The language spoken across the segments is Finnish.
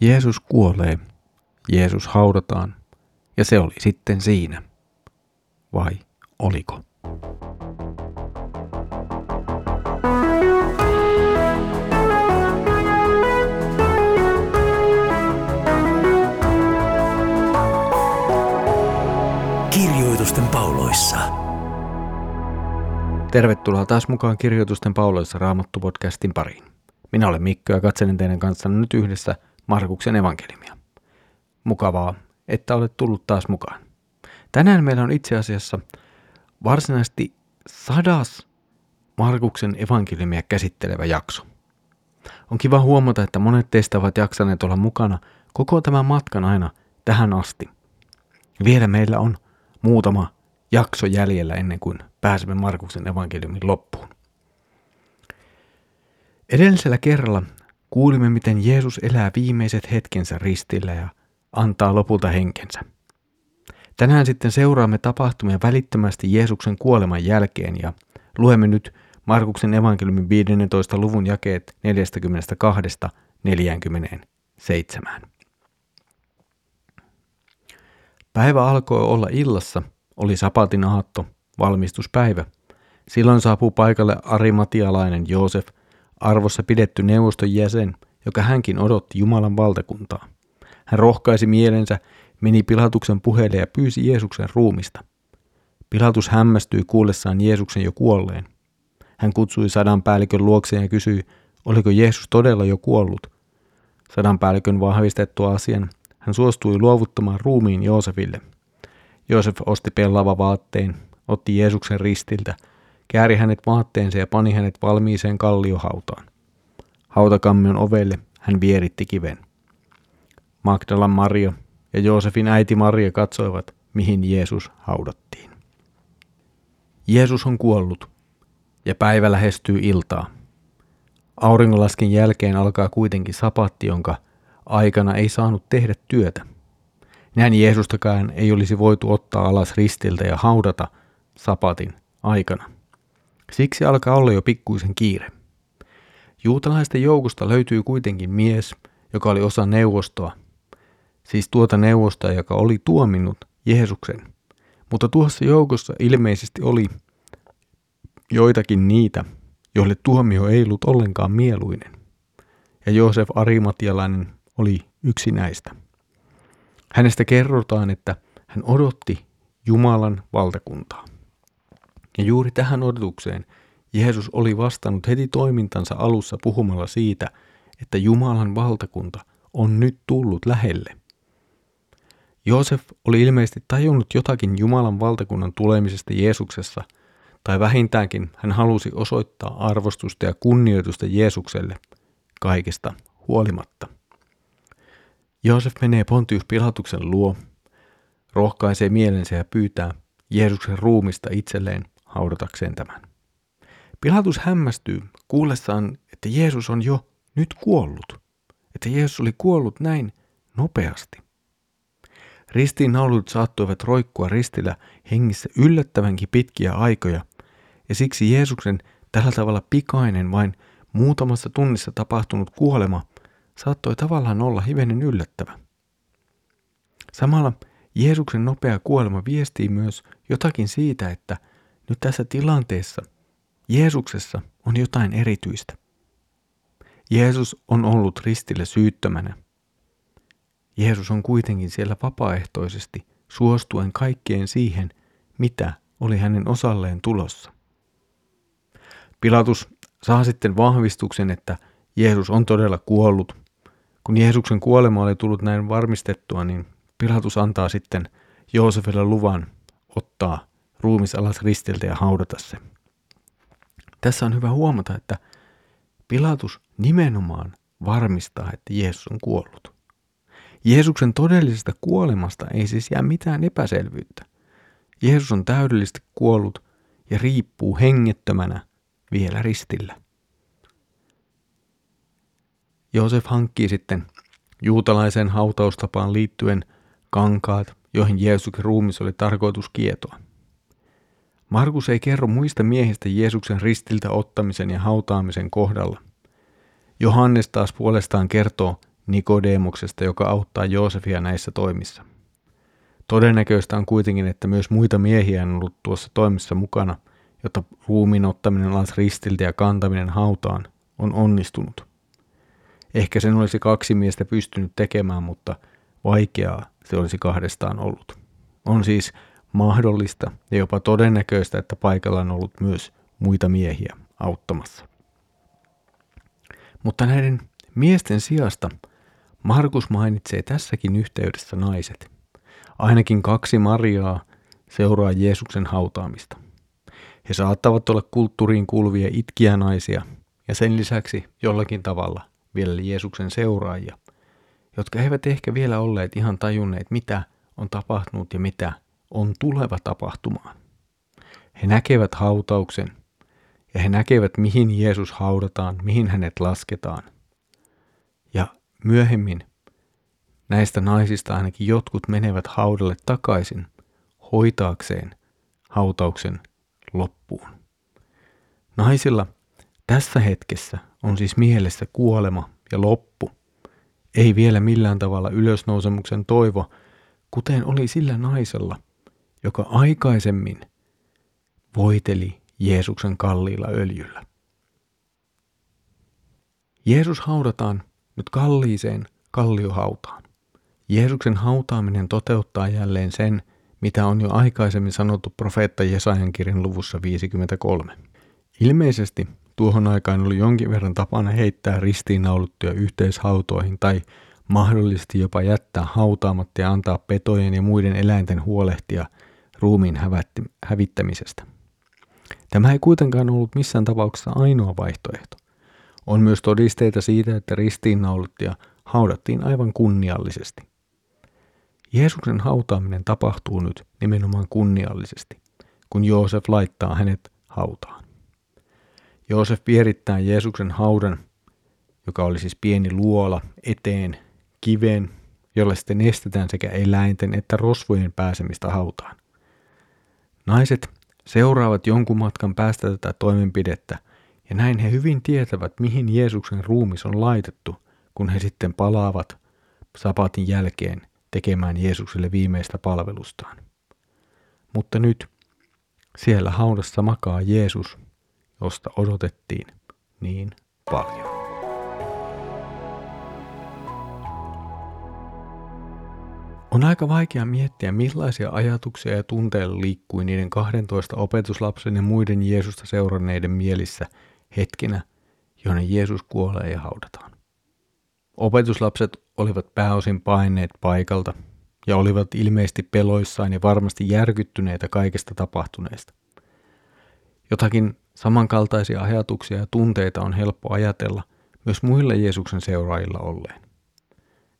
Jeesus kuolee, Jeesus haudataan, ja se oli sitten siinä. Vai oliko? Kirjoitusten pauloissa. Tervetuloa taas mukaan Kirjoitusten pauloissa Raamattu-podcastin pariin. Minä olen Mikko ja katselen teidän kanssanne nyt yhdessä Markuksen evankelimia. Mukavaa, että olet tullut taas mukaan. Tänään meillä on itse asiassa varsinaisesti sadas Markuksen evankeliumia käsittelevä jakso. On kiva huomata, että monet teistä ovat jaksaneet olla mukana koko tämän matkan aina tähän asti. Vielä meillä on muutama jakso jäljellä ennen kuin pääsemme Markuksen evankeliumin loppuun. Edellisellä kerralla kuulimme, miten Jeesus elää viimeiset hetkensä ristillä ja antaa lopulta henkensä. Tänään sitten seuraamme tapahtumia välittömästi Jeesuksen kuoleman jälkeen ja luemme nyt Markuksen evankeliumin 15. luvun jakeet 42-47. Päivä alkoi olla illassa, oli sapatin aatto, valmistuspäivä. Silloin saapuu paikalle arimatialainen Joosef, arvossa pidetty neuvoston jäsen, joka hänkin odotti Jumalan valtakuntaa. Hän rohkaisi mielensä, meni Pilatuksen puheelle ja pyysi Jeesuksen ruumista. Pilatus hämmästyi kuullessaan Jeesuksen jo kuolleen. Hän kutsui sadan päällikön luokseen ja kysyi, oliko Jeesus todella jo kuollut. Sadan päällikön vahvistettua asian, hän suostui luovuttamaan ruumiin Joosefille. Joosef osti pellava vaatteen, otti Jeesuksen ristiltä, kääri hänet vaatteensa ja pani hänet valmiiseen kalliohautaan. Hautakammion ovelle hän vieritti kiven. Magdalan Maria ja Joosefin äiti Maria katsoivat, mihin Jeesus haudattiin. Jeesus on kuollut, ja päivä lähestyy iltaa. Auringonlasken jälkeen alkaa kuitenkin sapatti, jonka aikana ei saanut tehdä työtä. Näin Jeesustakaan ei olisi voitu ottaa alas ristiltä ja haudata sapatin aikana. Siksi alkaa olla jo pikkuisen kiire. Juutalaisten joukosta löytyy kuitenkin mies, joka oli osa neuvostoa, siis tuota neuvostoa, joka oli tuominnut Jeesuksen. Mutta tuossa joukossa ilmeisesti oli joitakin niitä, joille tuomio ei ollut ollenkaan mieluinen. Ja Joosef Arimatialainen oli yksi näistä. Hänestä kerrotaan, että hän odotti Jumalan valtakuntaa. Ja juuri tähän odotukseen Jeesus oli vastannut heti toimintansa alussa puhumalla siitä, että Jumalan valtakunta on nyt tullut lähelle. Joosef oli ilmeisesti tajunnut jotakin Jumalan valtakunnan tulemisesta Jeesuksessa, tai vähintäänkin hän halusi osoittaa arvostusta ja kunnioitusta Jeesukselle kaikesta huolimatta. Joosef menee Pontius Pilatuksen luo, rohkaisee mielensä ja pyytää Jeesuksen ruumista itselleen haudatakseen tämän. Pilatus hämmästyy kuullessaan, että Jeesus on jo nyt kuollut, että Jeesus oli kuollut näin nopeasti. Ristiinnaulut saattoivat roikkua ristillä hengissä yllättävänkin pitkiä aikoja, ja siksi Jeesuksen tällä tavalla pikainen vain muutamassa tunnissa tapahtunut kuolema saattoi tavallaan olla hivenen yllättävä. Samalla Jeesuksen nopea kuolema viestii myös jotakin siitä, että nyt tässä tilanteessa Jeesuksessa on jotain erityistä. Jeesus on ollut ristillä syyttömänä. Jeesus on kuitenkin siellä vapaaehtoisesti suostuen kaikkeen siihen, mitä oli hänen osalleen tulossa. Pilatus saa sitten vahvistuksen, että Jeesus on todella kuollut. Kun Jeesuksen kuolema oli tullut näin varmistettua, niin Pilatus antaa sitten Joosefille luvan ottaa ruumis alas ristiltä ja haudata se. Tässä on hyvä huomata, että Pilatus nimenomaan varmistaa, että Jeesus on kuollut. Jeesuksen todellisesta kuolemasta ei siis jää mitään epäselvyyttä. Jeesus on täydellisesti kuollut ja riippuu hengettömänä vielä ristillä. Joosef hankkii sitten juutalaisen hautaustapaan liittyen kankaat, joihin Jeesuksen ruumis oli tarkoitus kietoa. Markus ei kerro muista miehistä Jeesuksen ristiltä ottamisen ja hautaamisen kohdalla. Johannes taas puolestaan kertoo Nikodemuksesta, joka auttaa Joosefia näissä toimissa. Todennäköistä on kuitenkin, että myös muita miehiä on ollut tuossa toimissa mukana, jotta ruumiin ottaminen alas ristiltä ja kantaminen hautaan on onnistunut. Ehkä sen olisi kaksi miestä pystynyt tekemään, mutta vaikeaa se olisi kahdestaan ollut. On siis mahdollista ja jopa todennäköistä, että paikalla on ollut myös muita miehiä auttamassa. Mutta näiden miesten sijasta Markus mainitsee tässäkin yhteydessä naiset. Ainakin kaksi Mariaa seuraa Jeesuksen hautaamista. He saattavat olla kulttuuriin kuuluvia itkiä naisia ja sen lisäksi jollakin tavalla vielä Jeesuksen seuraajia, jotka eivät ehkä vielä olleet ihan tajunneet, mitä on tapahtunut ja mitä on tuleva tapahtumaan. He näkevät hautauksen ja he näkevät, mihin Jeesus haudataan, mihin hänet lasketaan. Ja myöhemmin näistä naisista ainakin jotkut menevät haudalle takaisin hoitaakseen hautauksen loppuun. Naisilla tässä hetkessä on siis mielessä kuolema ja loppu, ei vielä millään tavalla ylösnousemuksen toivo, kuten oli sillä naisella, joka aikaisemmin voiteli Jeesuksen kalliilla öljyllä. Jeesus haudataan nyt kalliiseen kalliohautaan. Jeesuksen hautaaminen toteuttaa jälleen sen, mitä on jo aikaisemmin sanottu profeetta Jesajan kirjan luvussa 53. Ilmeisesti tuohon aikaan oli jonkin verran tapana heittää ristiinnauluttuja yhteishautoihin tai mahdollisesti jopa jättää hautaamatta ja antaa petojen ja muiden eläinten huolehtia ruumiin hävittämisestä. Tämä ei kuitenkaan ollut missään tapauksessa ainoa vaihtoehto. On myös todisteita siitä, että ristiinnauluttia haudattiin aivan kunniallisesti. Jeesuksen hautaaminen tapahtuu nyt nimenomaan kunniallisesti, kun Joosef laittaa hänet hautaan. Joosef vierittää Jeesuksen haudan, joka oli siis pieni luola, eteen kiven, jolla sitten estetään sekä eläinten että rosvojen pääsemistä hautaan. Naiset seuraavat jonkun matkan päästä tätä toimenpidettä, ja näin he hyvin tietävät, mihin Jeesuksen ruumis on laitettu, kun he sitten palaavat sapatin jälkeen tekemään Jeesukselle viimeistä palvelustaan. Mutta nyt siellä haudassa makaa Jeesus, josta odotettiin niin paljon. On aika vaikea miettiä, millaisia ajatuksia ja tunteilla liikkui niiden 12 opetuslapsen ja muiden Jeesusta seuranneiden mielissä hetkinä, jonne Jeesus kuolee ja haudataan. Opetuslapset olivat pääosin paineet paikalta ja olivat ilmeisesti peloissaan ja varmasti järkyttyneitä kaikesta tapahtuneesta. Jotakin samankaltaisia ajatuksia ja tunteita on helppo ajatella myös muilla Jeesuksen seuraajilla olleen.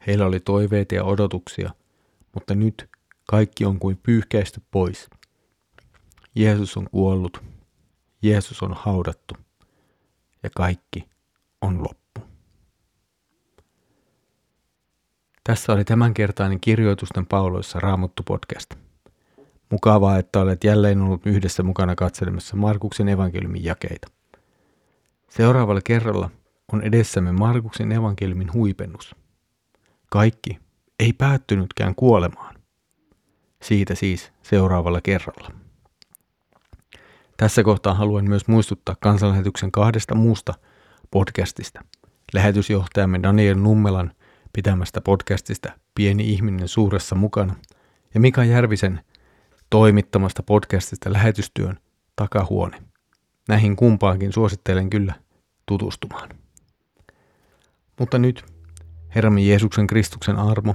Heillä oli toiveita ja odotuksia, mutta nyt kaikki on kuin pyyhkäisty pois. Jeesus on kuollut, Jeesus on haudattu ja kaikki on loppu. Tässä oli tämänkertainen kirjoitusten pauloissa Raamattu podcast. Mukavaa, että olet jälleen ollut yhdessä mukana katselemassa Markuksen evankeliumin jakeita. Seuraavalla kerralla on edessämme Markuksen evankeliumin huipennus. Kaikki ei päättynytkään kuolemaan. Siitä siis seuraavalla kerralla. Tässä kohtaa haluan myös muistuttaa kansanlähetyksen kahdesta muusta podcastista. Lähetysjohtajamme Daniel Nummelan pitämästä podcastista Pieni ihminen suuressa mukana ja Mika Järvisen toimittamasta podcastista Lähetystyön takahuone. Näihin kumpaankin suosittelen kyllä tutustumaan. Mutta nyt Herramme Jeesuksen Kristuksen armo,